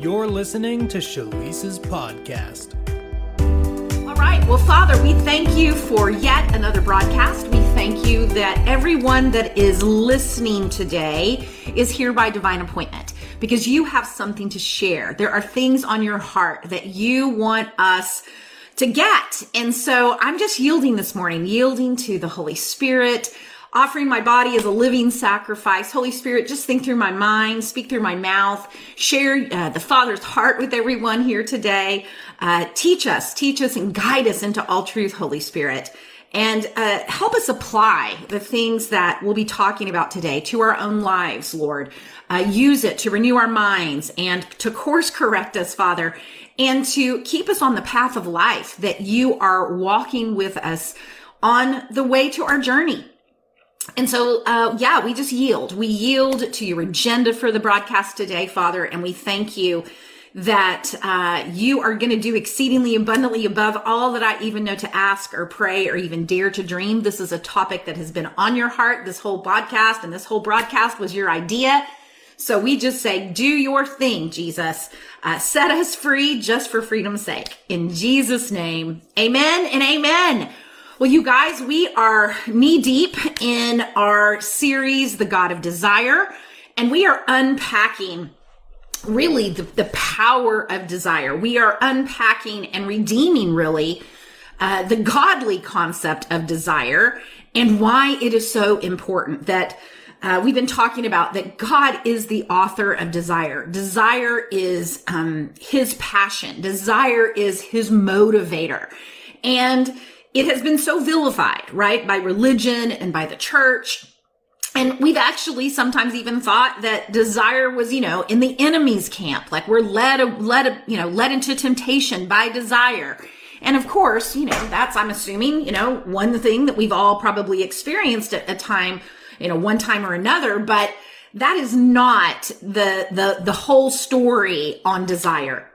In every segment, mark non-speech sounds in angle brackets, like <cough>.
You're listening to Shalice's podcast. All right. Well, Father, we thank you for yet another broadcast. We thank you that everyone that is listening today is here by divine appointment because you have something to share. There are things on your heart that you want us to get. And so I'm just yielding this morning, yielding to the Holy Spirit, offering my body as a living sacrifice. Holy Spirit, just think through my mind, speak through my mouth, share uh, the Father's heart with everyone here today. Uh, teach us, teach us and guide us into all truth, Holy Spirit. And uh, help us apply the things that we'll be talking about today to our own lives, Lord. Uh, use it to renew our minds and to course correct us, Father, and to keep us on the path of life that you are walking with us on the way to our journey. And so, uh, yeah, we just yield. We yield to your agenda for the broadcast today, Father, and we thank you that uh, you are going to do exceedingly abundantly above all that I even know to ask or pray or even dare to dream. This is a topic that has been on your heart. This whole podcast and this whole broadcast was your idea. So we just say, do your thing, Jesus. Uh, set us free just for freedom's sake. In Jesus' name, amen and amen. Well, you guys, we are knee deep in our series, The God of Desire, and we are unpacking really the, the power of desire. We are unpacking and redeeming really uh, the godly concept of desire and why it is so important that uh, we've been talking about that God is the author of desire. Desire is um, his passion. Desire is his motivator. And it has been so vilified, right, by religion and by the church. And we've actually sometimes even thought that desire was, you know, in the enemy's camp, like we're led, led, you know, led into temptation by desire. And of course, you know, that's, I'm assuming, you know, one thing that we've all probably experienced at a time you know, one time or another, but that is not the, the, the whole story on desire.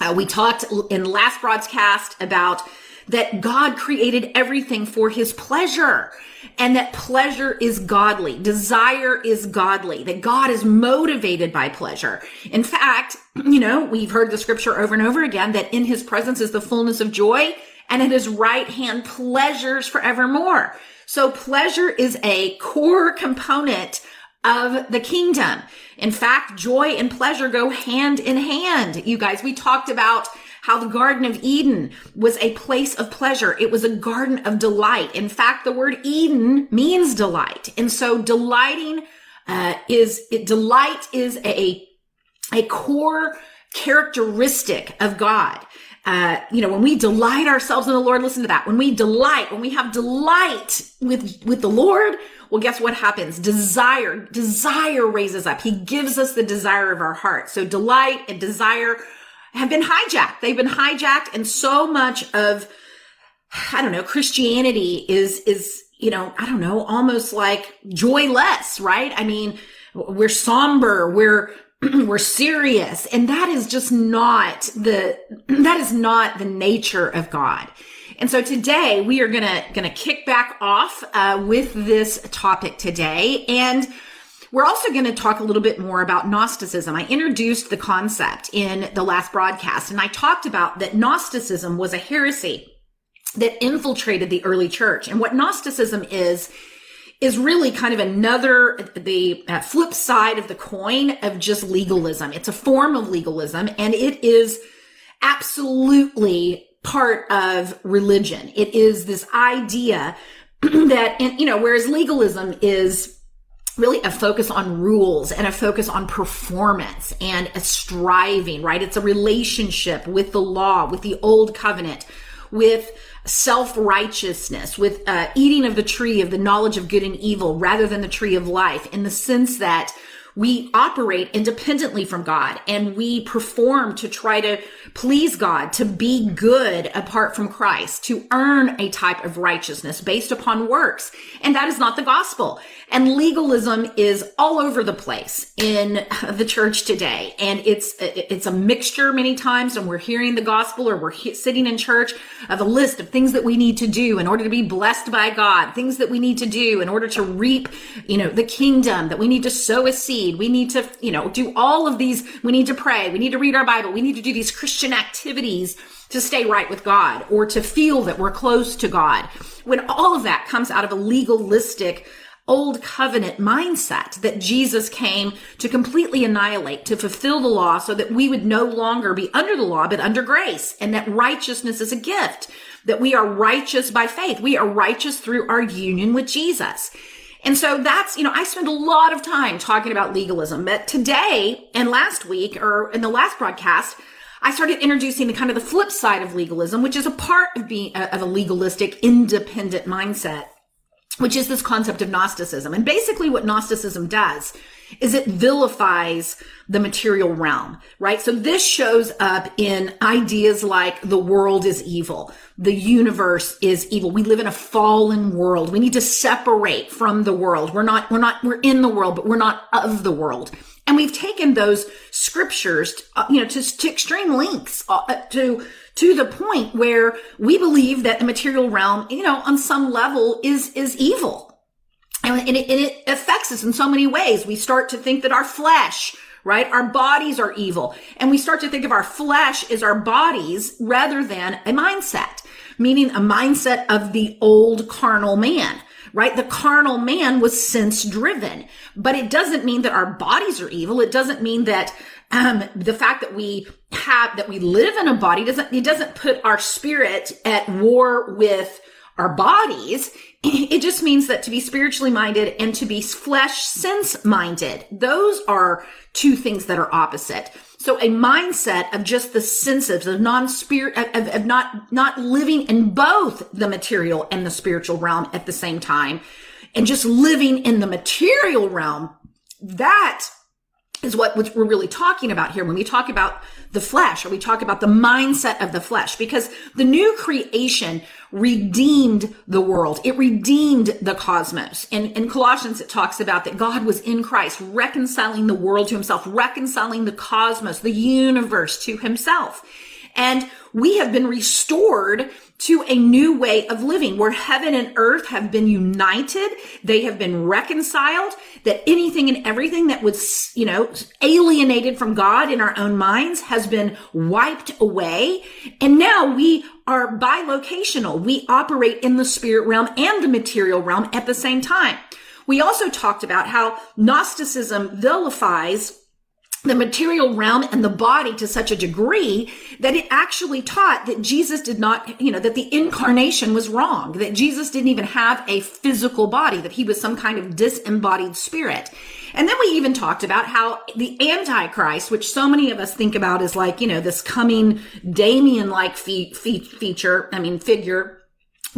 Uh, we talked in last broadcast about that God created everything for his pleasure and that pleasure is godly. Desire is godly, that God is motivated by pleasure. In fact, you know, we've heard the scripture over and over again that in his presence is the fullness of joy and at his right hand pleasures forevermore. So pleasure is a core component of the kingdom. In fact, joy and pleasure go hand in hand. You guys, we talked about how the Garden of Eden was a place of pleasure. It was a garden of delight. In fact, the word Eden means delight. And so delighting, uh, is, it, delight is a, a core characteristic of God uh, you know, when we delight ourselves in the Lord, listen to that. When we delight, when we have delight with, with the Lord, well, guess what happens? Desire, desire raises up. He gives us the desire of our heart. So delight and desire have been hijacked. They've been hijacked and so much of, I don't know, Christianity is, is, you know, I don't know, almost like joyless, right? I mean, we're somber. We're, <clears throat> we're serious. And that is just not the, <clears throat> that is not the nature of God. And so today we are gonna, gonna kick back off, uh, with this topic today. And we're also going to talk a little bit more about Gnosticism. I introduced the concept in the last broadcast and I talked about that Gnosticism was a heresy that infiltrated the early church. And what Gnosticism is, is really kind of another, the uh, flip side of the coin of just legalism. It's a form of legalism and it is absolutely part of religion. It is this idea <clears throat> that, and, you know, whereas legalism is really a focus on rules and a focus on performance and a striving, right? It's a relationship with the law, with the old covenant, with self-righteousness, with uh, eating of the tree of the knowledge of good and evil rather than the tree of life in the sense that we operate independently from God and we perform to try to please God, to be good apart from Christ, to earn a type of righteousness based upon works. And that is not the gospel. And legalism is all over the place in <laughs> the church today. And it's, it's a mixture many times and we're hearing the gospel or we're sitting in church of a list of things that we need to do in order to be blessed by God, things that we need to do in order to reap, you know, the kingdom, that we need to sow a seed read. We need to, you know, do all of these. We need to pray. We need to read our Bible. We need to do these Christian activities to stay right with God or to feel that we're close to God. When all of that comes out of a legalistic, old covenant mindset that Jesus came to completely annihilate, to fulfill the law so that we would no longer be under the law, but under grace and that righteousness is a gift, that we are righteous by faith. We are righteous through our union with Jesus. And so that's, you know, I spend a lot of time talking about legalism, but today and last week or in the last broadcast, I started introducing the kind of the flip side of legalism, which is a part of being uh, of a legalistic, independent mindset, which is this concept of Gnosticism. And basically what Gnosticism does is it vilifies the material realm, right? So this shows up in ideas like the world is evil. The universe is evil. We live in a fallen world. We need to separate from the world. We're not, we're not, we're in the world, but we're not of the world. And we've taken those scriptures, uh, you know, to, to extreme lengths, uh, to, to the point where we believe that the material realm, you know, on some level is, is evil. And it, and it affects us in so many ways. We start to think that our flesh, right? Our bodies are evil. And we start to think of our flesh as our bodies rather than a mindset, meaning a mindset of the old carnal man right? The carnal man was sense driven, but it doesn't mean that our bodies are evil. It doesn't mean that um, the fact that we have that we live in a body doesn't it doesn't put our spirit at war with our bodies. <clears throat> It just means that to be spiritually minded and to be flesh sense minded, those are two things that are opposite. So a mindset of just the senses of non-spirit, of, of not, not living in both the material and the spiritual realm at the same time and just living in the material realm. That is what we're really talking about here when we talk about the flesh or we talk about the mindset of the flesh because the new creation redeemed the world. It redeemed the cosmos. And in Colossians, it talks about that God was in Christ reconciling the world to himself, reconciling the cosmos, the universe to himself. And we have been restored to a new way of living where heaven and earth have been united. They have been reconciled that anything and everything that was, you know, alienated from God in our own minds has been wiped away. And now we are bilocational. We operate in the spirit realm and the material realm at the same time. We also talked about how Gnosticism vilifies the material realm and the body to such a degree that it actually taught that Jesus did not, you know, that the incarnation was wrong, that Jesus didn't even have a physical body, that he was some kind of disembodied spirit. And then we even talked about how the Antichrist, which so many of us think about as like, you know, this coming Damien like fe- fe- feature, I mean, figure,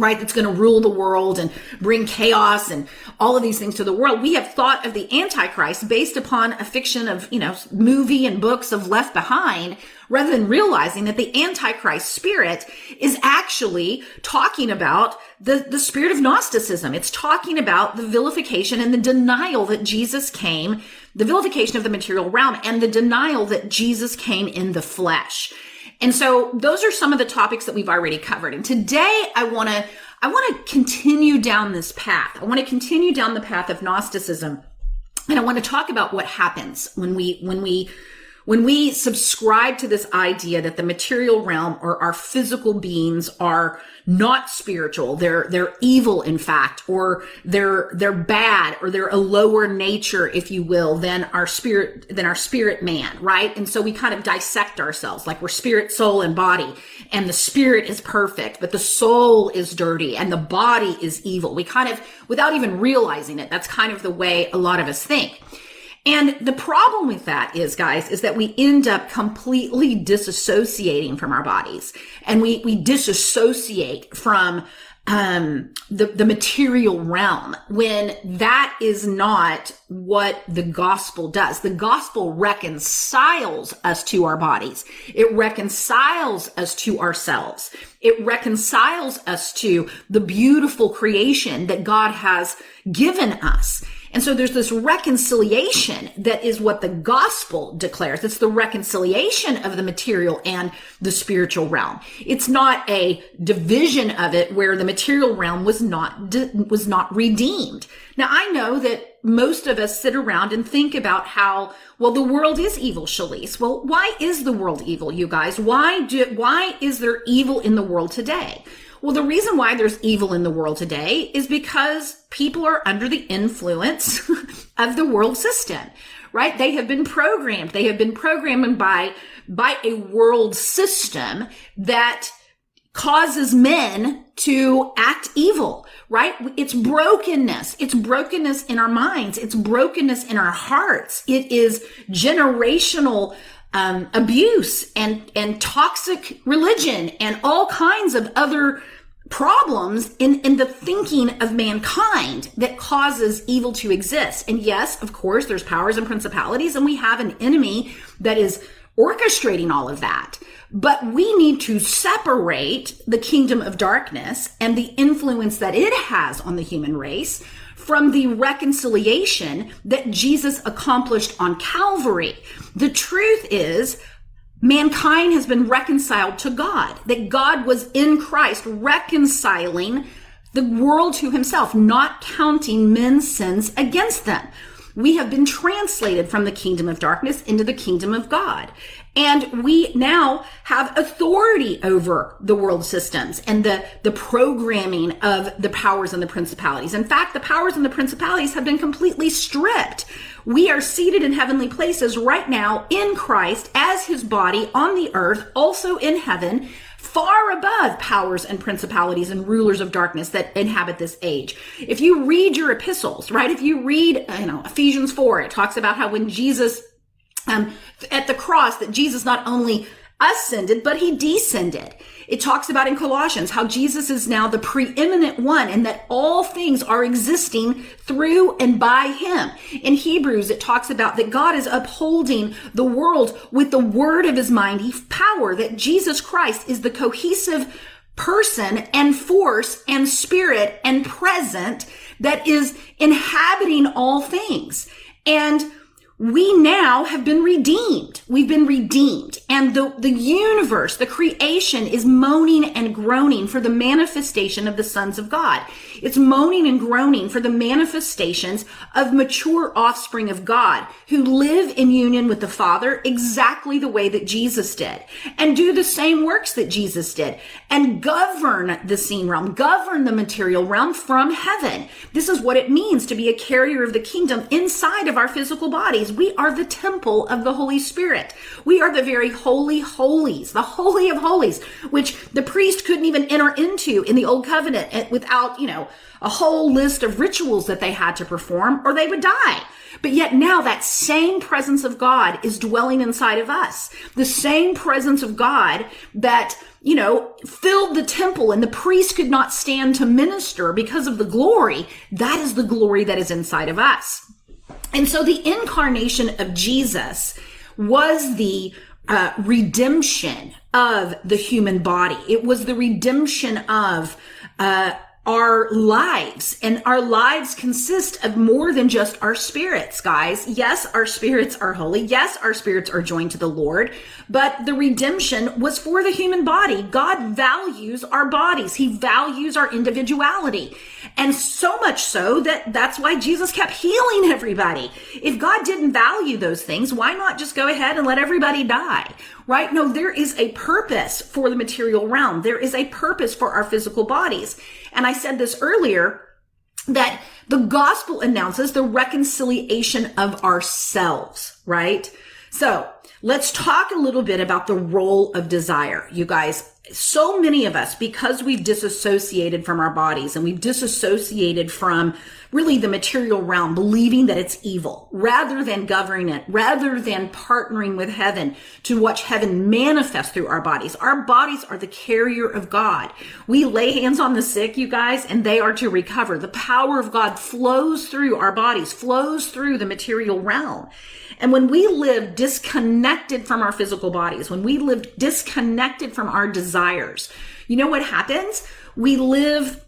right? That's going to rule the world and bring chaos and all of these things to the world. We have thought of the Antichrist based upon a fiction of, you know, movie and books of Left Behind rather than realizing that the Antichrist spirit is actually talking about the, the spirit of Gnosticism. It's talking about the vilification and the denial that Jesus came, the vilification of the material realm and the denial that Jesus came in the flesh. And so those are some of the topics that we've already covered. And today I want to, I want to continue down this path. I want to continue down the path of Gnosticism. And I want to talk about what happens when we, when we when we subscribe to this idea that the material realm or our physical beings are not spiritual, they're, they're evil, in fact, or they're, they're bad, or they're a lower nature, if you will, than our spirit, than our spirit man, right? And so we kind of dissect ourselves like we're spirit, soul, and body. And the spirit is perfect, but the soul is dirty and the body is evil. We kind of, without even realizing it, that's kind of the way a lot of us think. And the problem with that is, guys, is that we end up completely disassociating from our bodies and we, we disassociate from um, the, the material realm when that is not what the gospel does. The gospel reconciles us to our bodies. It reconciles us to ourselves. It reconciles us to the beautiful creation that God has given us. And so there's this reconciliation that is what the gospel declares. It's the reconciliation of the material and the spiritual realm. It's not a division of it where the material realm was not, was not redeemed. Now I know that most of us sit around and think about how, well, the world is evil, Shalise. Well, why is the world evil, you guys? Why do, why is there evil in the world today? Well, the reason why there's evil in the world today is because people are under the influence <laughs> of the world system, right? They have been programmed. They have been programmed by, by a world system that causes men to act evil, right? It's brokenness. It's brokenness in our minds. It's brokenness in our hearts. It is generational um, abuse and and toxic religion and all kinds of other problems in, in the thinking of mankind that causes evil to exist. And yes, of course, there's powers and principalities, and we have an enemy that is orchestrating all of that. But we need to separate the kingdom of darkness and the influence that it has on the human race from the reconciliation that Jesus accomplished on Calvary. The truth is, mankind has been reconciled to God, that God was in Christ reconciling the world to himself, not counting men's sins against them. We have been translated from the kingdom of darkness into the kingdom of God. And we now have authority over the world systems and the, the programming of the powers and the principalities. In fact, the powers and the principalities have been completely stripped. We are seated in heavenly places right now in Christ as his body on the earth, also in heaven, far above powers and principalities and rulers of darkness that inhabit this age. If you read your epistles, right? If you read, you know, Ephesians 4, it talks about how when Jesus um, at the cross that Jesus not only ascended, but he descended. It talks about in Colossians how Jesus is now the preeminent one and that all things are existing through and by him. In Hebrews, it talks about that God is upholding the world with the word of his mighty power, that Jesus Christ is the cohesive person and force and spirit and present that is inhabiting all things. And we now have been redeemed. We've been redeemed. And the, the universe, the creation is moaning and groaning for the manifestation of the sons of God. It's moaning and groaning for the manifestations of mature offspring of God who live in union with the Father exactly the way that Jesus did and do the same works that Jesus did and govern the seen realm, govern the material realm from heaven. This is what it means to be a carrier of the kingdom inside of our physical bodies. We are the temple of the Holy Spirit. We are the very holy holies, the holy of holies, which the priest couldn't even enter into in the old covenant without, you know, a whole list of rituals that they had to perform or they would die. But yet now that same presence of God is dwelling inside of us. The same presence of God that, you know, filled the temple and the priest could not stand to minister because of the glory. That is the glory that is inside of us. And so the incarnation of Jesus was the uh, redemption of the human body. It was the redemption of uh, our lives and our lives consist of more than just our spirits, guys. Yes, our spirits are holy. Yes, our spirits are joined to the Lord, but the redemption was for the human body. God values our bodies. He values our individuality. And so much so that that's why Jesus kept healing everybody. If God didn't value those things, why not just go ahead and let everybody die? Right? No, there is a purpose for the material realm. There is a purpose for our physical bodies. And I said this earlier that the gospel announces the reconciliation of ourselves, right? So let's talk a little bit about the role of desire. You guys, so many of us, because we've disassociated from our bodies and we've disassociated from really the material realm, believing that it's evil, rather than governing it, rather than partnering with heaven to watch heaven manifest through our bodies. Our bodies are the carrier of God. We lay hands on the sick, you guys, and they are to recover. The power of God flows through our bodies, flows through the material realm. And when we live disconnected from our physical bodies, when we live disconnected from our desires, you know what happens? We live,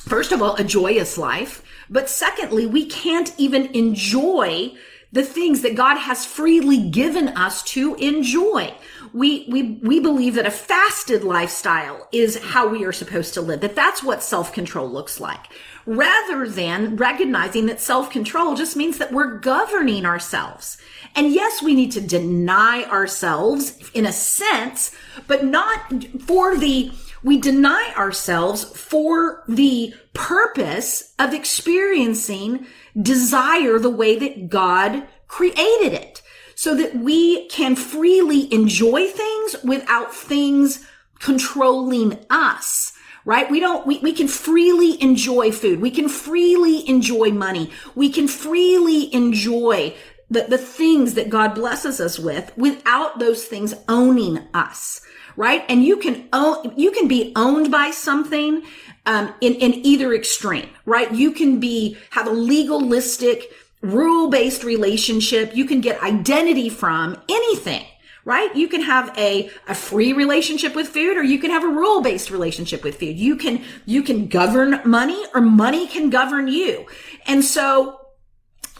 first of all, a joyous life, But secondly, we can't even enjoy the things that God has freely given us to enjoy. We, we, we believe that a fasted lifestyle is how we are supposed to live, that that's what self-control looks like. Rather than recognizing that self-control just means that we're governing ourselves. And yes, we need to deny ourselves in a sense, but not for the, we deny ourselves for the purpose of experiencing desire the way that God created it so that we can freely enjoy things without things controlling us right? We don't, we, we can freely enjoy food. We can freely enjoy money. We can freely enjoy the, the things that God blesses us with without those things owning us, right? And you can own, you can be owned by something, um, in, in either extreme, right? You can be, have a legalistic, rule based relationship. You can get identity from anything, right? You can have a, a free relationship with food or you can have a rule based relationship with food. You can, you can govern money or money can govern you. And so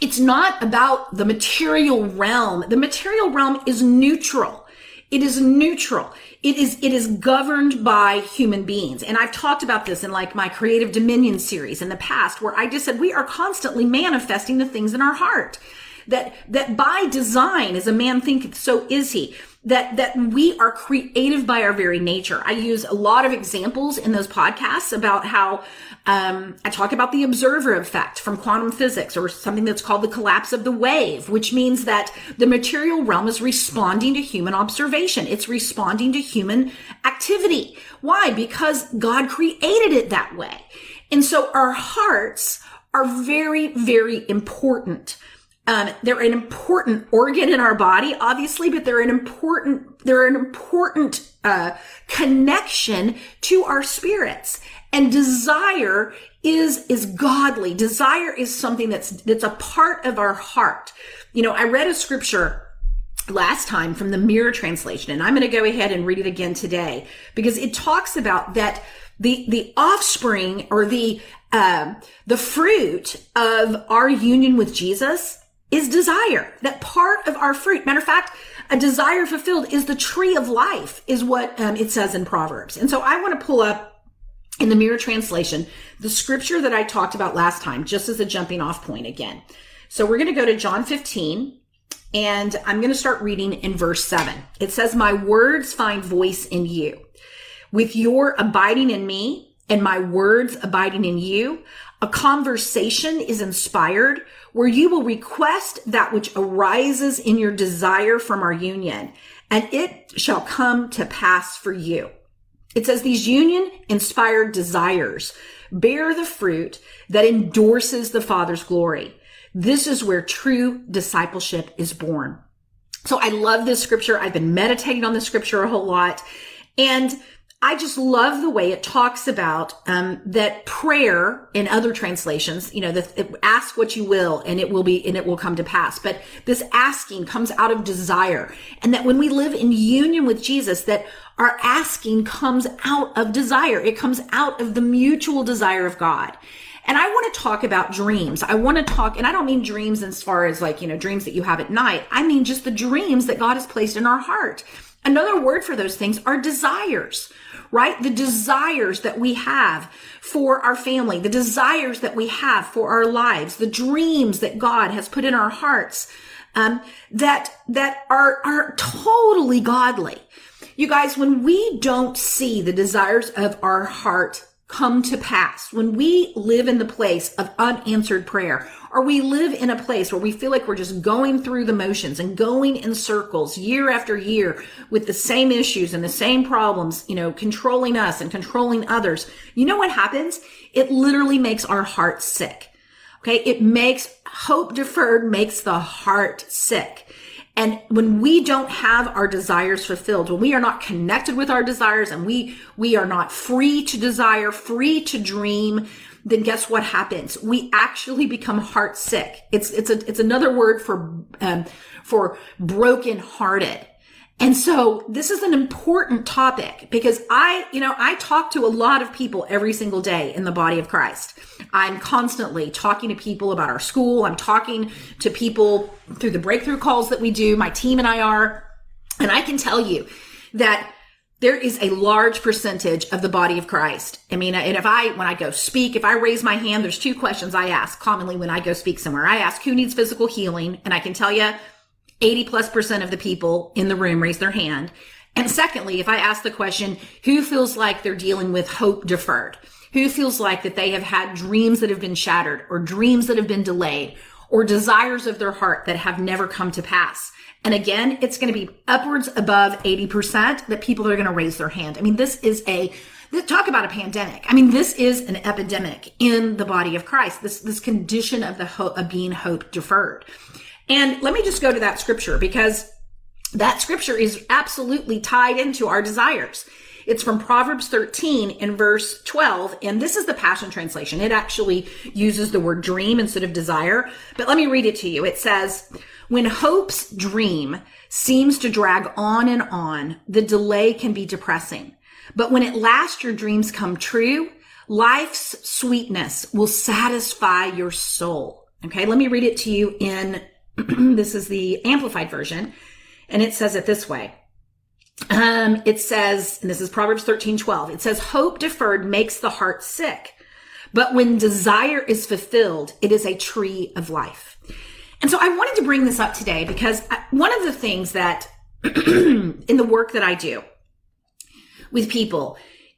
it's not about the material realm. The material realm is neutral. It is neutral it is it is governed by human beings and i've talked about this in like my creative dominion series in the past where i just said we are constantly manifesting the things in our heart that that by design as a man thinketh so is he that that we are creative by our very nature i use a lot of examples in those podcasts about how um, I talk about the observer effect from quantum physics or something that's called the collapse of the wave, which means that the material realm is responding to human observation. It's responding to human activity. Why? Because God created it that way. And so our hearts are very, very important. Um, they're an important organ in our body, obviously, but they're an important, they're an important, uh, connection to our spirits. And desire is, is godly. Desire is something that's, that's a part of our heart. You know, I read a scripture last time from the mirror translation, and I'm going to go ahead and read it again today because it talks about that the, the offspring or the, uh, the fruit of our union with Jesus is desire. That part of our fruit. Matter of fact, a desire fulfilled is the tree of life is what um, it says in Proverbs. And so I want to pull up in the mirror translation, the scripture that I talked about last time, just as a jumping off point again. So we're going to go to John 15 and I'm going to start reading in verse 7. It says, My words find voice in you. With your abiding in me and my words abiding in you, a conversation is inspired where you will request that which arises in your desire from our union, and it shall come to pass for you. It says these union inspired desires bear the fruit that endorses the Father's glory. This is where true discipleship is born. So I love this scripture. I've been meditating on this scripture a whole lot. And I just love the way it talks about um, that prayer in other translations. You know, the, ask what you will, and it will be, and it will come to pass. But this asking comes out of desire, and that when we live in union with Jesus, that our asking comes out of desire. It comes out of the mutual desire of God. And I want to talk about dreams. I want to talk, and I don't mean dreams as far as like, you know, dreams that you have at night. I mean just the dreams that God has placed in our heart. Another word for those things are desires right? The desires that we have for our family, the desires that we have for our lives, the dreams that God has put in our hearts, um, that, that are, are totally godly. You guys, when we don't see the desires of our heart come to pass, when we live in the place of unanswered prayer, or we live in a place where we feel like we're just going through the motions and going in circles year after year with the same issues and the same problems, you know, controlling us and controlling others, you know what happens? It literally makes our heart sick. Okay. It makes hope deferred makes the heart sick. And when we don't have our desires fulfilled, when we are not connected with our desires and we, we are not free to desire, free to dream, then guess what happens? We actually become heart sick. It's, it's a, it's another word for, um, for broken hearted. And so this is an important topic because I, you know, I talk to a lot of people every single day in the body of Christ. I'm constantly talking to people about our school. I'm talking to people through the breakthrough calls that we do. My team and I are. And I can tell you that there is a large percentage of the body of Christ. I mean, and if I, when I go speak, if I raise my hand, there's two questions I ask commonly when I go speak somewhere. I ask who needs physical healing. And I can tell you 80 plus percent of the people in the room raise their hand. And secondly, if I ask the question, who feels like they're dealing with hope deferred? Who feels like that they have had dreams that have been shattered or dreams that have been delayed or desires of their heart that have never come to pass? And again, it's going to be upwards above 80% that people are going to raise their hand. I mean, this is a, talk about a pandemic. I mean, this is an epidemic in the body of Christ. This, this condition of the hope, of being hope deferred. And let me just go to that scripture because that scripture is absolutely tied into our desires. It's from Proverbs 13 in verse 12, and this is the Passion Translation. It actually uses the word dream instead of desire. But let me read it to you. It says, When hope's dream seems to drag on and on, the delay can be depressing. But when at last your dreams come true, life's sweetness will satisfy your soul. Okay, let me read it to you in <clears throat> this is the amplified version, and it says it this way. Um, it says, and this is Proverbs 13, 12. It says, hope deferred makes the heart sick, but when desire is fulfilled, it is a tree of life. And so I wanted to bring this up today because one of the things that <clears throat> in the work that I do with people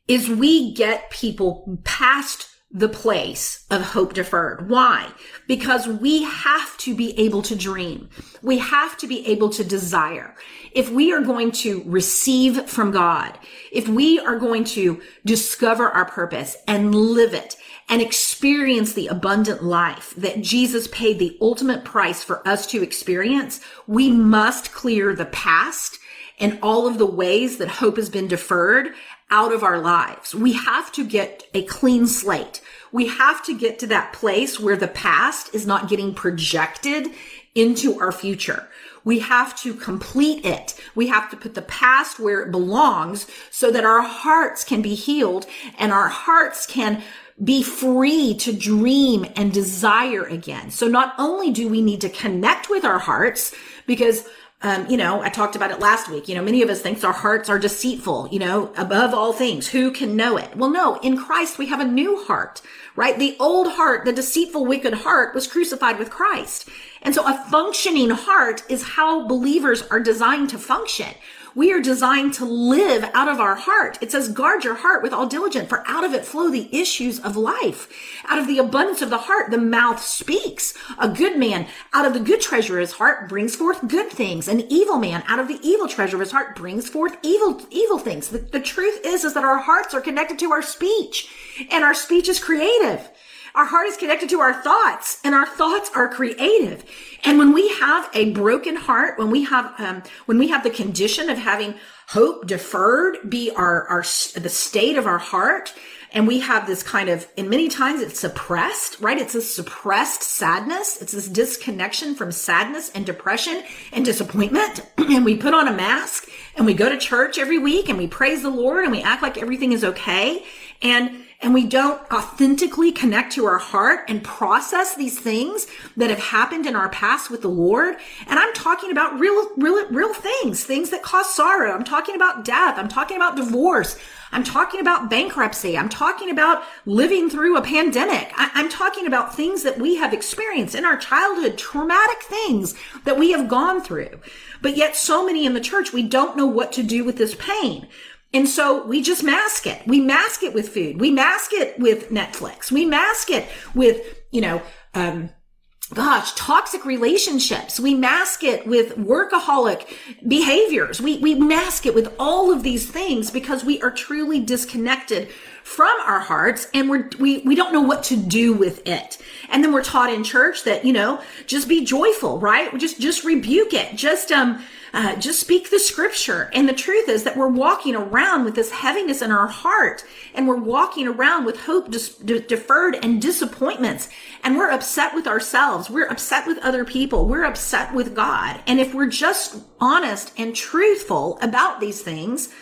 is we get people past the place of hope deferred. Why? Because we have to be able to dream. We have to be able to desire. If we are going to receive from God, if we are going to discover our purpose and live it and experience the abundant life that Jesus paid the ultimate price for us to experience, we must clear the past and all of the ways that hope has been deferred out of our lives. We have to get a clean slate. We have to get to that place where the past is not getting projected into our future. We have to complete it. We have to put the past where it belongs so that our hearts can be healed and our hearts can be free to dream and desire again. So not only do we need to connect with our hearts because um, you know, I talked about it last week. You know, many of us thinks our hearts are deceitful, you know, above all things. Who can know it? Well, no, in Christ, we have a new heart, right? The old heart, the deceitful, wicked heart was crucified with Christ. And so a functioning heart is how believers are designed to function. We are designed to live out of our heart. It says, guard your heart with all diligence, for out of it flow the issues of life. Out of the abundance of the heart, the mouth speaks. A good man out of the good treasure of his heart brings forth good things. An evil man out of the evil treasure of his heart brings forth evil, evil things. The, the truth is, is that our hearts are connected to our speech and our speech is creative. Our heart is connected to our thoughts and our thoughts are creative. And when we have a broken heart, when we have, um, when we have the condition of having hope deferred be our, our, the state of our heart, and we have this kind of, and many times it's suppressed, right? It's a suppressed sadness. It's this disconnection from sadness and depression and disappointment. <clears throat> and we put on a mask and we go to church every week and we praise the Lord and we act like everything is okay. And and we don't authentically connect to our heart and process these things that have happened in our past with the Lord. And I'm talking about real, real, real things, things that cause sorrow. I'm talking about death. I'm talking about divorce. I'm talking about bankruptcy. I'm talking about living through a pandemic. I- am talking about things that we have experienced in our childhood, traumatic things that we have gone through. But yet so many in the church, we don't know what to do with this pain. And so we just mask it. We mask it with food. We mask it with Netflix. We mask it with, you know, um, gosh, toxic relationships. We mask it with workaholic behaviors. We, we mask it with all of these things because we are truly disconnected from our hearts and we're, we, we don't know what to do with it. And then we're taught in church that, you know, just be joyful, right? Just, just rebuke it. Just, um, uh, just speak the scripture. And the truth is that we're walking around with this heaviness in our heart and we're walking around with hope dis- de- deferred and disappointments. And we're upset with ourselves. We're upset with other people. We're upset with God. And if we're just honest and truthful about these things,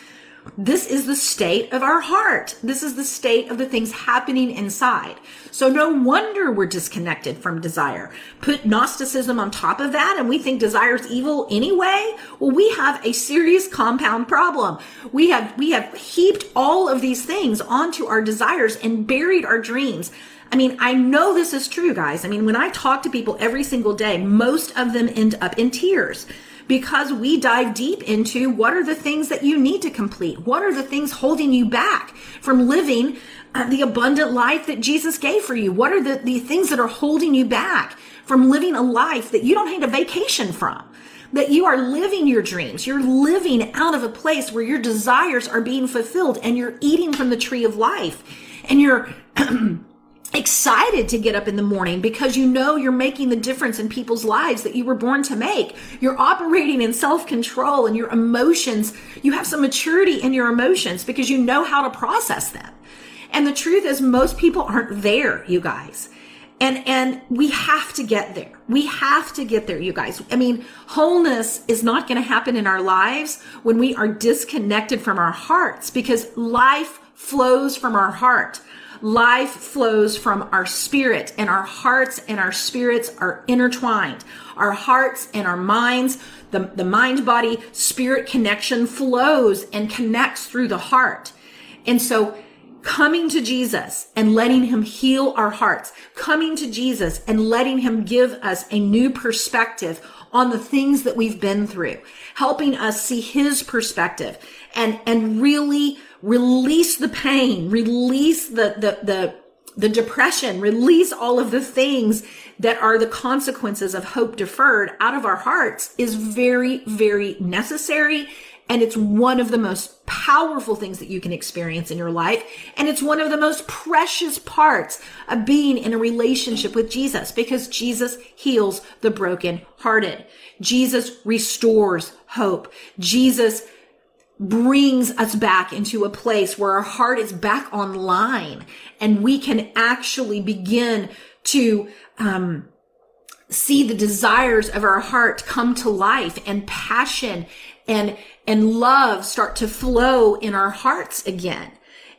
this is the state of our heart. This is the state of the things happening inside. So no wonder we're disconnected from desire. Put Gnosticism on top of that and we think desire is evil anyway. Well, we have a serious compound problem. We have, we have heaped all of these things onto our desires and buried our dreams. I mean, I know this is true, guys. I mean, when I talk to people every single day, most of them end up in tears because we dive deep into what are the things that you need to complete? What are the things holding you back from living uh, the abundant life that Jesus gave for you? What are the, the things that are holding you back from living a life that you don't need a vacation from? That you are living your dreams. You're living out of a place where your desires are being fulfilled and you're eating from the tree of life and you're <clears throat> excited to get up in the morning because you know you're making the difference in people's lives that you were born to make. You're operating in self control and your emotions. You have some maturity in your emotions because you know how to process them. And the truth is most people aren't there, you guys. And, and we have to get there. We have to get there, you guys. I mean, wholeness is not going to happen in our lives when we are disconnected from our hearts because life flows from our heart. Life flows from our spirit and our hearts and our spirits are intertwined. Our hearts and our minds, the, the mind body spirit connection flows and connects through the heart. And so coming to Jesus and letting him heal our hearts, coming to Jesus and letting him give us a new perspective on the things that we've been through, helping us see his perspective and, and really release the pain, release the, the, the, the depression, release all of the things that are the consequences of hope deferred out of our hearts is very, very necessary. And it's one of the most powerful things that you can experience in your life. And it's one of the most precious parts of being in a relationship with Jesus because Jesus heals the broken hearted. Jesus restores hope. Jesus brings us back into a place where our heart is back online and we can actually begin to um, see the desires of our heart come to life and passion and and love start to flow in our hearts again.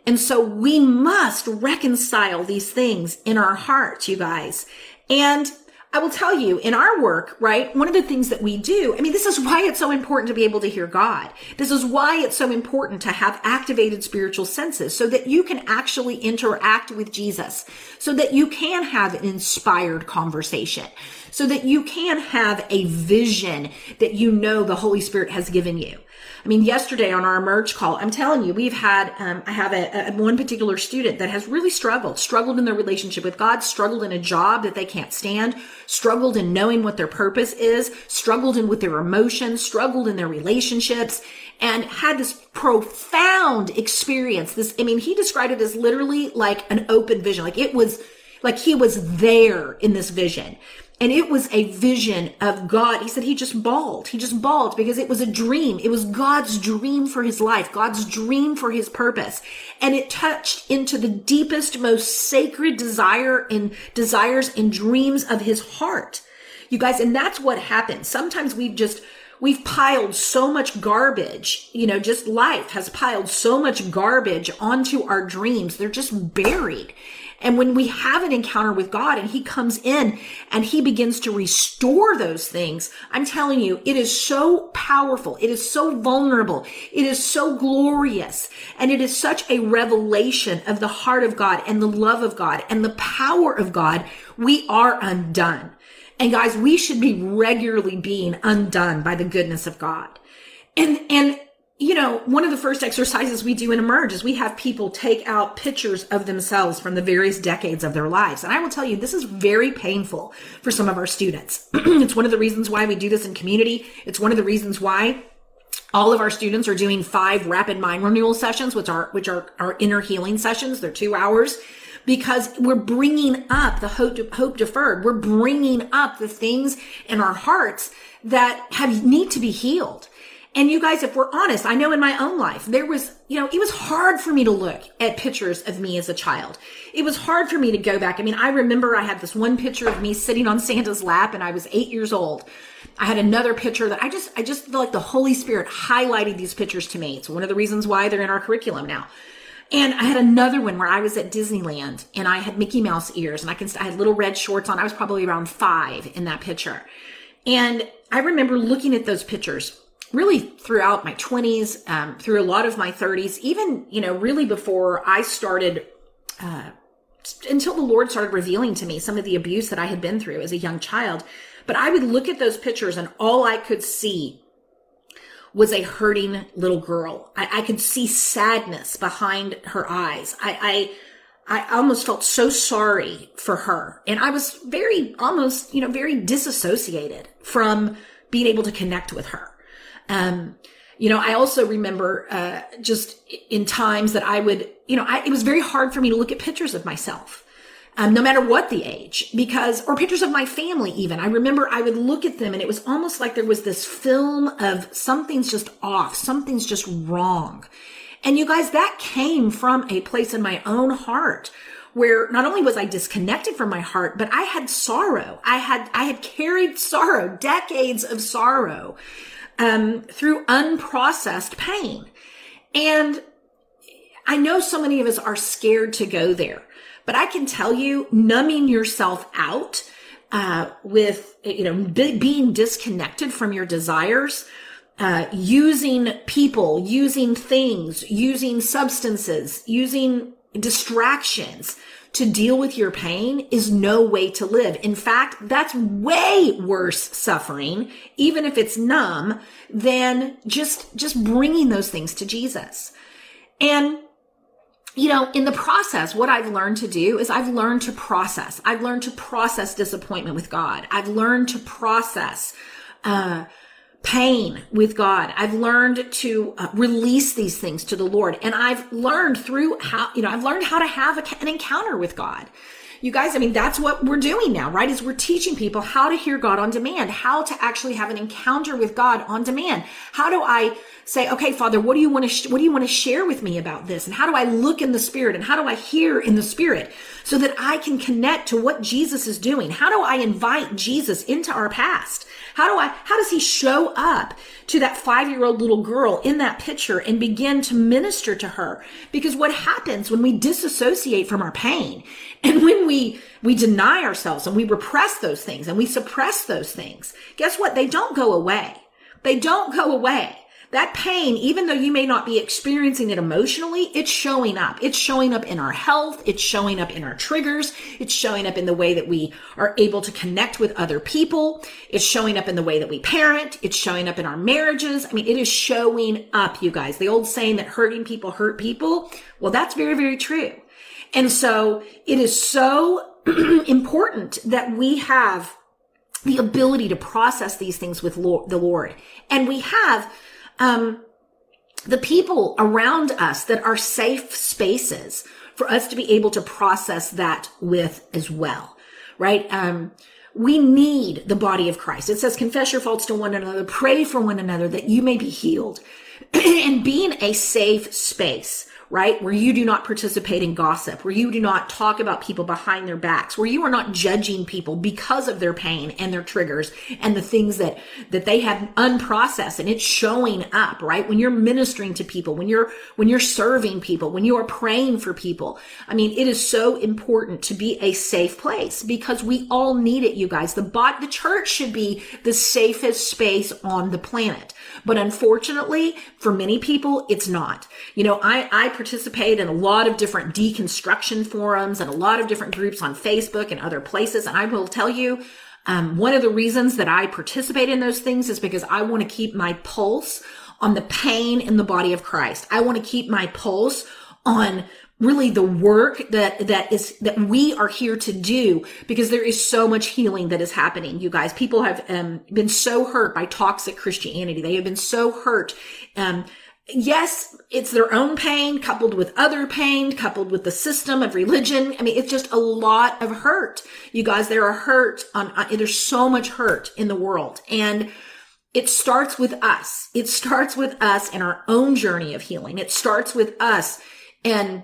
And so we must reconcile these things in our hearts, you guys. And I will tell you in our work, right? One of the things that we do, I mean, this is why it's so important to be able to hear God. This is why it's so important to have activated spiritual senses so that you can actually interact with Jesus, so that you can have an inspired conversation, so that you can have a vision that you know the Holy Spirit has given you. I mean, yesterday on our emerge call, I'm telling you, we've had, um, I have a, a, one particular student that has really struggled, struggled in their relationship with God, struggled in a job that they can't stand, struggled in knowing what their purpose is, struggled in with their emotions, struggled in their relationships, and had this profound experience. This, I mean, he described it as literally like an open vision. Like it was, like he was there in this vision. And it was a vision of God. He said he just bawled. He just bawled because it was a dream. It was God's dream for his life, God's dream for his purpose. And it touched into the deepest, most sacred desire and desires and dreams of his heart. You guys, and that's what happens. Sometimes we've just, we've piled so much garbage, you know, just life has piled so much garbage onto our dreams. They're just buried. And when we have an encounter with God and he comes in and he begins to restore those things, I'm telling you, it is so powerful. It is so vulnerable. It is so glorious. And it is such a revelation of the heart of God and the love of God and the power of God. We are undone. And guys, we should be regularly being undone by the goodness of God. And, and you know, one of the first exercises we do in Emerge is we have people take out pictures of themselves from the various decades of their lives. And I will tell you, this is very painful for some of our students. <clears throat> it's one of the reasons why we do this in community. It's one of the reasons why all of our students are doing five rapid mind renewal sessions, which are, which are our inner healing sessions. They're two hours because we're bringing up the hope, hope deferred. We're bringing up the things in our hearts that have need to be healed. And you guys, if we're honest, I know in my own life, there was, you know, it was hard for me to look at pictures of me as a child. It was hard for me to go back. I mean, I remember I had this one picture of me sitting on Santa's lap and I was eight years old. I had another picture that I just, I just feel like the Holy Spirit highlighted these pictures to me. It's one of the reasons why they're in our curriculum now. And I had another one where I was at Disneyland and I had Mickey Mouse ears and I can, I had little red shorts on. I was probably around five in that picture. And I remember looking at those pictures really throughout my 20s, um, through a lot of my 30s, even, you know, really before I started, uh, until the Lord started revealing to me some of the abuse that I had been through as a young child. But I would look at those pictures and all I could see was a hurting little girl. I, I could see sadness behind her eyes. I, I, I almost felt so sorry for her. And I was very, almost, you know, very disassociated from being able to connect with her. Um, you know, I also remember, uh, just in times that I would, you know, I, it was very hard for me to look at pictures of myself. Um, no matter what the age, because, or pictures of my family even. I remember I would look at them and it was almost like there was this film of something's just off, something's just wrong. And you guys, that came from a place in my own heart where not only was I disconnected from my heart, but I had sorrow. I had, I had carried sorrow, decades of sorrow um, through unprocessed pain. And I know so many of us are scared to go there, but I can tell you, numbing yourself out uh, with you know being disconnected from your desires, uh, using people, using things, using substances, using distractions to deal with your pain is no way to live. In fact, that's way worse suffering, even if it's numb, than just, just bringing those things to Jesus. And you know, in the process, what I've learned to do is I've learned to process. I've learned to process disappointment with God. I've learned to process, uh, pain with God. I've learned to uh, release these things to the Lord. And I've learned through how, you know, I've learned how to have a, an encounter with God. You guys, I mean, that's what we're doing now, right? Is we're teaching people how to hear God on demand, how to actually have an encounter with God on demand. How do I say, okay, Father, what do you want to, sh- what do you want to share with me about this? And how do I look in the spirit? And how do I hear in the spirit so that I can connect to what Jesus is doing? How do I invite Jesus into our past? How do I, how does he show up to that five year old little girl in that picture and begin to minister to her? Because what happens when we disassociate from our pain and when we, we deny ourselves and we repress those things and we suppress those things, guess what? They don't go away. They don't go away that pain, even though you may not be experiencing it emotionally, it's showing up. It's showing up in our health. It's showing up in our triggers. It's showing up in the way that we are able to connect with other people. It's showing up in the way that we parent. It's showing up in our marriages. I mean, it is showing up, you guys. The old saying that hurting people hurt people. Well, that's very, very true. And so it is so <clears throat> important that we have the ability to process these things with the Lord. And we have um, the people around us that are safe spaces for us to be able to process that with as well, right? Um, we need the body of Christ. It says, confess your faults to one another, pray for one another that you may be healed. <clears throat> and being a safe space right? Where you do not participate in gossip, where you do not talk about people behind their backs, where you are not judging people because of their pain and their triggers and the things that, that they have unprocessed and it's showing up, right? When you're ministering to people, when you're, when you're serving people, when you are praying for people. I mean, it is so important to be a safe place because we all need it, you guys. The bot, the church should be the safest space on the planet. But unfortunately, for many people, it's not. You know, I, I participate in a lot of different deconstruction forums and a lot of different groups on Facebook and other places. And I will tell you, um, one of the reasons that I participate in those things is because I want to keep my pulse on the pain in the body of Christ. I want to keep my pulse on really the work that that is that we are here to do because there is so much healing that is happening you guys. People have um, been so hurt by toxic christianity. They have been so hurt um, yes it's their own pain coupled with other pain coupled with the system of religion. I mean it's just a lot of hurt. You guys there are hurt on there's so much hurt in the world. And it starts with us. It starts with us and our own journey of healing. It starts with us. And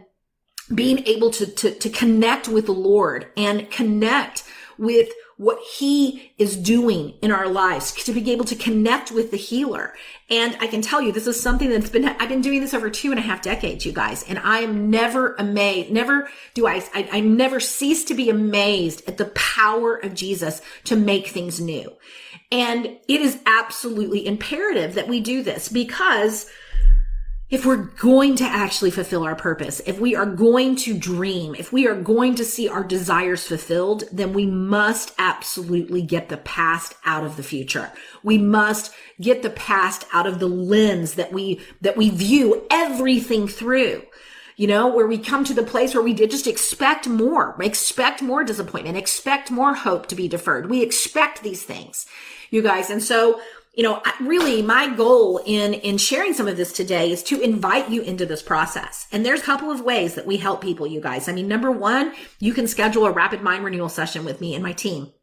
being able to, to, to connect with the Lord and connect with what he is doing in our lives to be able to connect with the healer. And I can tell you, this is something that's been, I've been doing this over two and a half decades, you guys, and I am never amazed, never do I, I, I never cease to be amazed at the power of Jesus to make things new. And it is absolutely imperative that we do this because if we're going to actually fulfill our purpose, if we are going to dream, if we are going to see our desires fulfilled, then we must absolutely get the past out of the future. We must get the past out of the lens that we, that we view everything through. You know, where we come to the place where we did just expect more, expect more disappointment, expect more hope to be deferred. We expect these things, you guys. And so you know, really my goal in, in sharing some of this today is to invite you into this process. And there's a couple of ways that we help people, you guys. I mean, number one, you can schedule a rapid mind renewal session with me and my team.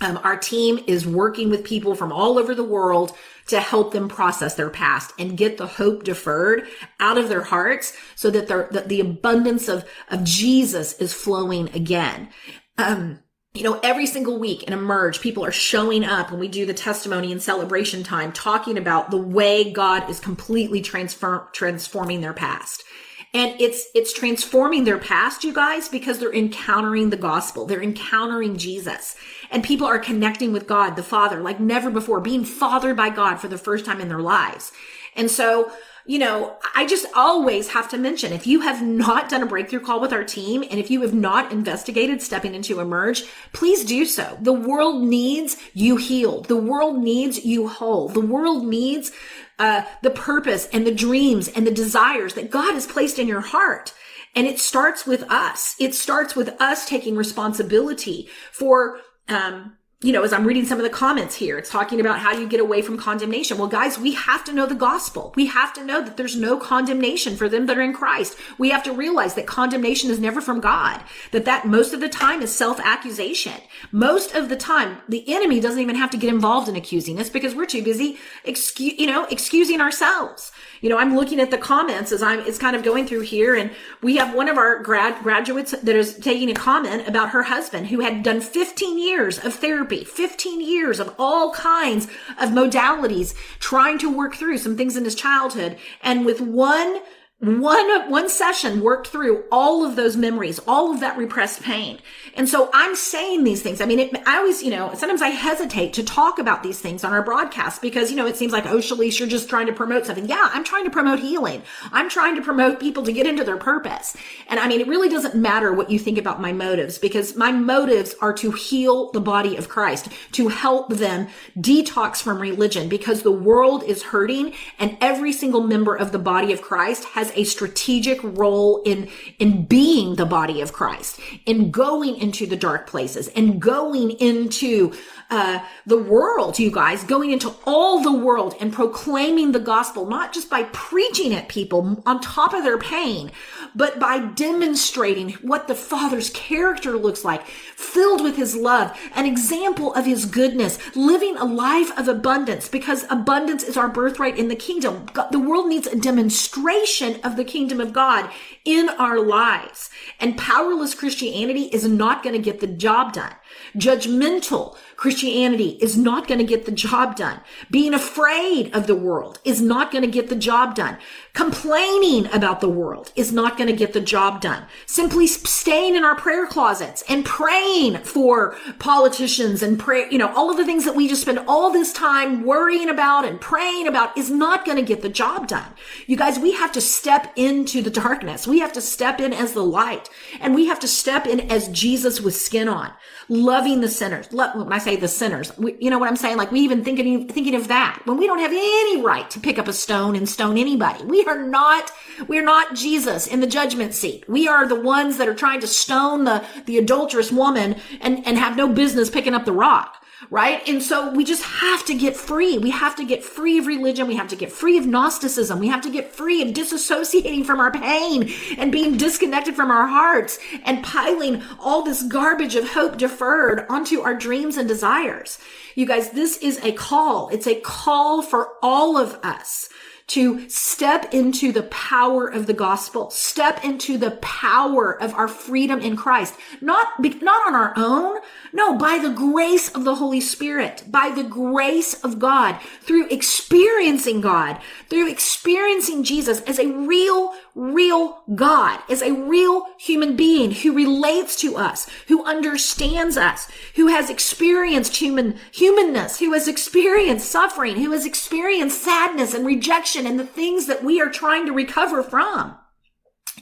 Um, our team is working with people from all over the world to help them process their past and get the hope deferred out of their hearts so that, that the abundance of, of Jesus is flowing again. Um, you know, every single week in Emerge, people are showing up when we do the testimony and celebration time, talking about the way God is completely transform, transforming their past. And it's, it's transforming their past, you guys, because they're encountering the gospel. They're encountering Jesus and people are connecting with God, the Father, like never before, being fathered by God for the first time in their lives. And so, you know, I just always have to mention if you have not done a breakthrough call with our team and if you have not investigated stepping into emerge, please do so. The world needs you healed. The world needs you whole. The world needs uh, the purpose and the dreams and the desires that God has placed in your heart. And it starts with us. It starts with us taking responsibility for um, you know, as I'm reading some of the comments here, it's talking about how do you get away from condemnation. Well, guys, we have to know the gospel. We have to know that there's no condemnation for them that are in Christ. We have to realize that condemnation is never from God, that that most of the time is self-accusation. Most of the time, the enemy doesn't even have to get involved in accusing us because we're too busy, excuse, you know, excusing ourselves you know, I'm looking at the comments as I'm, it's kind of going through here. And we have one of our grad graduates that is taking a comment about her husband who had done 15 years of therapy, 15 years of all kinds of modalities, trying to work through some things in his childhood. And with one one one session worked through all of those memories all of that repressed pain. And so i'm saying these things. I mean it, i always you know sometimes i hesitate to talk about these things on our broadcast because you know it seems like oh Schlyce, you're just trying to promote something. Yeah i'm trying to promote healing. I'm trying to promote people to get into their purpose. And i mean it really doesn't matter what you think about my motives because my motives are to heal the body of christ to help them detox from religion because the world is hurting and every single member of the body of christ has a strategic role in, in being the body of Christ, in going into the dark places and going into uh, the world, you guys, going into all the world and proclaiming the gospel, not just by preaching at people on top of their pain, but by demonstrating what the Father's character looks like, filled with his love, an example of his goodness, living a life of abundance because abundance is our birthright in the kingdom. The world needs a demonstration of the kingdom of God in our lives. And powerless Christianity is not going to get the job done. Judgmental Christianity is not going to get the job done. Being afraid of the world is not going to get the job done. Complaining about the world is not going to get the job done. Simply staying in our prayer closets and praying for politicians and pray, you know, all of the things that we just spend all this time worrying about and praying about is not going to get the job done. You guys, we have to step into the darkness. We have to step in as the light and we have to step in as Jesus with skin on loving the sinners. when I say the sinners, we, you know what I'm saying? Like we even thinking, thinking of that when we don't have any right to pick up a stone and stone anybody. We are not, we're not Jesus in the judgment seat. We are the ones that are trying to stone the, the adulterous woman and, and have no business picking up the rock right? And so we just have to get free. We have to get free of religion. We have to get free of Gnosticism. We have to get free of disassociating from our pain and being disconnected from our hearts and piling all this garbage of hope deferred onto our dreams and desires. You guys, this is a call. It's a call for all of us to step into the power of the gospel, step into the power of our freedom in Christ. Not, not on our own. No, by the grace of the Holy Spirit, by the grace of God, through experiencing God, through experiencing Jesus as a real, real God, is a real human being who relates to us, who understands us, who has experienced human, humanness, who has experienced suffering, who has experienced sadness and rejection and the things that we are trying to recover from.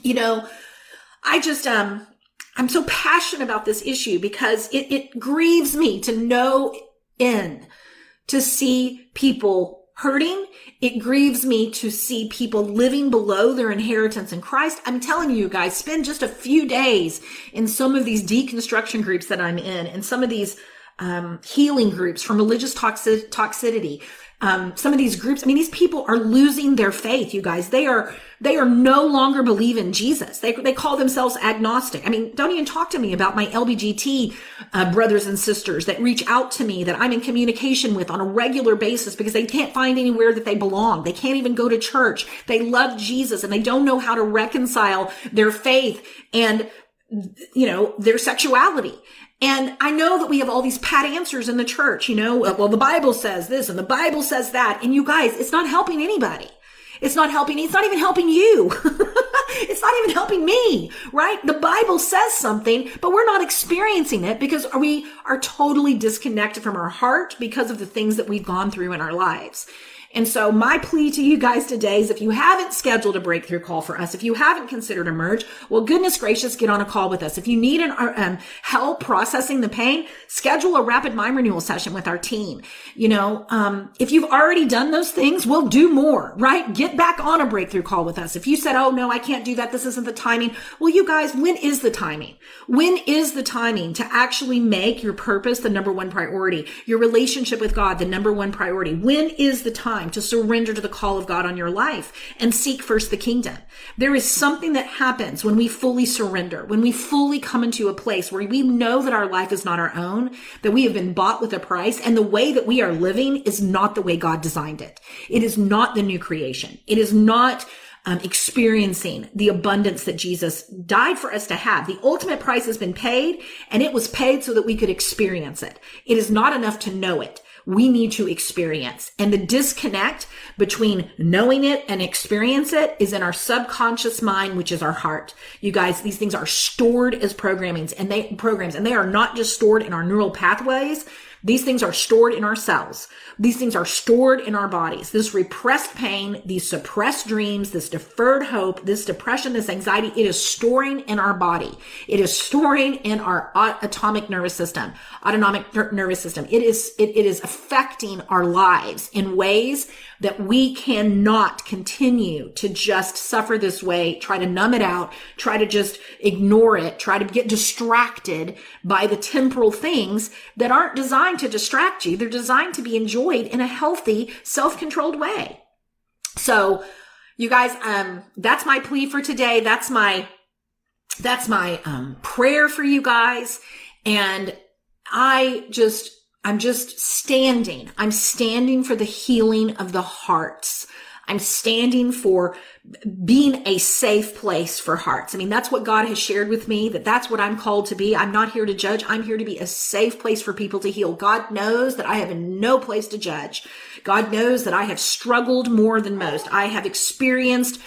You know, I just, um, I'm so passionate about this issue because it, it grieves me to no end to see people hurting. It grieves me to see people living below their inheritance in Christ. I'm telling you guys, spend just a few days in some of these deconstruction groups that I'm in and some of these um, healing groups from religious toxic- toxicity um, some of these groups, I mean, these people are losing their faith, you guys. They are, they are no longer believe in Jesus. They, they call themselves agnostic. I mean, don't even talk to me about my LBGT uh, brothers and sisters that reach out to me that I'm in communication with on a regular basis because they can't find anywhere that they belong. They can't even go to church. They love Jesus and they don't know how to reconcile their faith and you know, their sexuality. And I know that we have all these pat answers in the church, you know, uh, well, the Bible says this and the Bible says that. And you guys, it's not helping anybody. It's not helping. It's not even helping you. <laughs> it's not even helping me, right? The Bible says something, but we're not experiencing it because we are totally disconnected from our heart because of the things that we've gone through in our lives. And so my plea to you guys today is if you haven't scheduled a breakthrough call for us, if you haven't considered Emerge, well, goodness gracious, get on a call with us. If you need an, um, help processing the pain, schedule a rapid mind renewal session with our team. You know, um, if you've already done those things, we'll do more, right? Get back on a breakthrough call with us. If you said, Oh, no, I can't do that. This isn't the timing. Well, you guys, when is the timing? When is the timing to actually make your purpose the number one priority? Your relationship with God, the number one priority. When is the time? Time to surrender to the call of God on your life and seek first the kingdom. There is something that happens when we fully surrender, when we fully come into a place where we know that our life is not our own, that we have been bought with a price, and the way that we are living is not the way God designed it. It is not the new creation. It is not um, experiencing the abundance that Jesus died for us to have. The ultimate price has been paid and it was paid so that we could experience it. It is not enough to know it we need to experience. And the disconnect between knowing it and experience it is in our subconscious mind, which is our heart. You guys, these things are stored as programmings and they programs and they are not just stored in our neural pathways. These things are stored in our cells. These things are stored in our bodies. This repressed pain, these suppressed dreams, this deferred hope, this depression, this anxiety, it is storing in our body. It is storing in our atomic nervous system, autonomic nervous system. It is, it, it is affecting our lives in ways that we cannot continue to just suffer this way, try to numb it out, try to just ignore it, try to get distracted by the temporal things that aren't designed to distract you. They're designed to be enjoyed in a healthy, self-controlled way. So, you guys, um, that's my plea for today. That's my, that's my, um, prayer for you guys. And I just, I'm just standing. I'm standing for the healing of the hearts. I'm standing for being a safe place for hearts. I mean, that's what God has shared with me, that that's what I'm called to be. I'm not here to judge. I'm here to be a safe place for people to heal. God knows that I have no place to judge. God knows that I have struggled more than most. I have experienced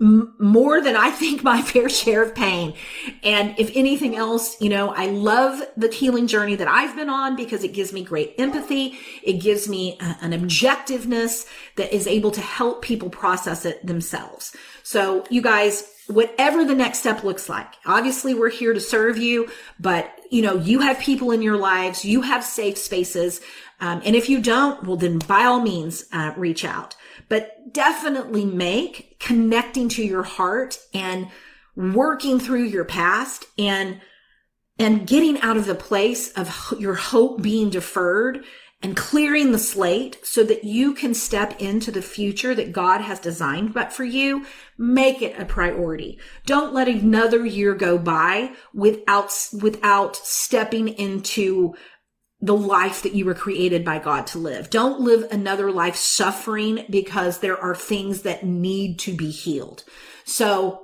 more than I think my <laughs> fair share of pain. And if anything else, you know, I love the healing journey that I've been on because it gives me great empathy. It gives me a, an objectiveness that is able to help people process it themselves. So you guys, whatever the next step looks like. Obviously, we're here to serve you, but you know, you have people in your lives, you have safe spaces. Um, and if you don't, well, then by all means, uh, reach out, but definitely make connecting to your heart and working through your past and, and getting out of the place of your hope being deferred and clearing the slate so that you can step into the future that God has designed but for you, make it a priority. Don't let another year go by without, without stepping into the life that you were created by God to live. Don't live another life suffering because there are things that need to be healed. So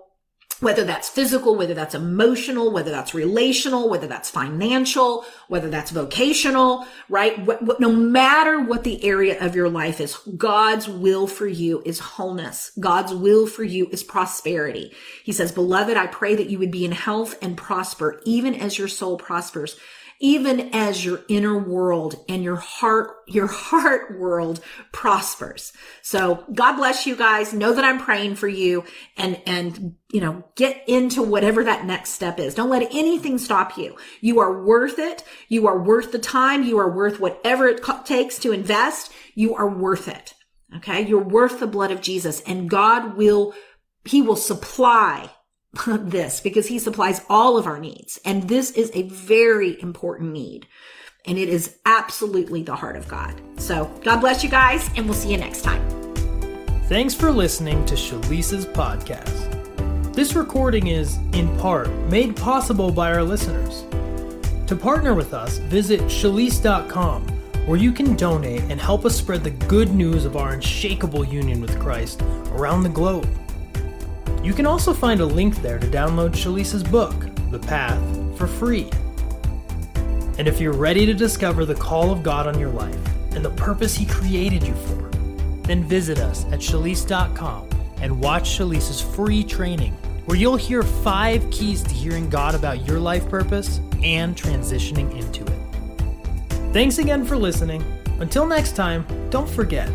whether that's physical, whether that's emotional, whether that's relational, whether that's financial, whether that's vocational, right? no matter what the area of your life is, God's will for you is wholeness. God's will for you is prosperity. He says, beloved, I pray that you would be in health and prosper even as your soul prospers even as your inner world and your heart, your heart world prospers. So God bless you guys. Know that I'm praying for you and, and, you know, get into whatever that next step is. Don't let anything stop you. You are worth it. You are worth the time. You are worth whatever it takes to invest. You are worth it. Okay. You're worth the blood of Jesus and God will, he will supply <laughs> this because he supplies all of our needs. And this is a very important need. And it is absolutely the heart of God. So God bless you guys, and we'll see you next time. Thanks for listening to Schlyce's podcast. This recording is, in part, made possible by our listeners. To partner with us, visit schlyce.com, where you can donate and help us spread the good news of our unshakable union with Christ around the globe. You can also find a link there to download Schlyce's book, The Path, for free. And if you're ready to discover the call of God on your life and the purpose He created you for, then visit us at schlyce.com and watch Shalisa's free training, where you'll hear five keys to hearing God about your life purpose and transitioning into it. Thanks again for listening. Until next time, don't forget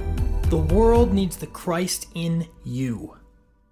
the world needs the Christ in you.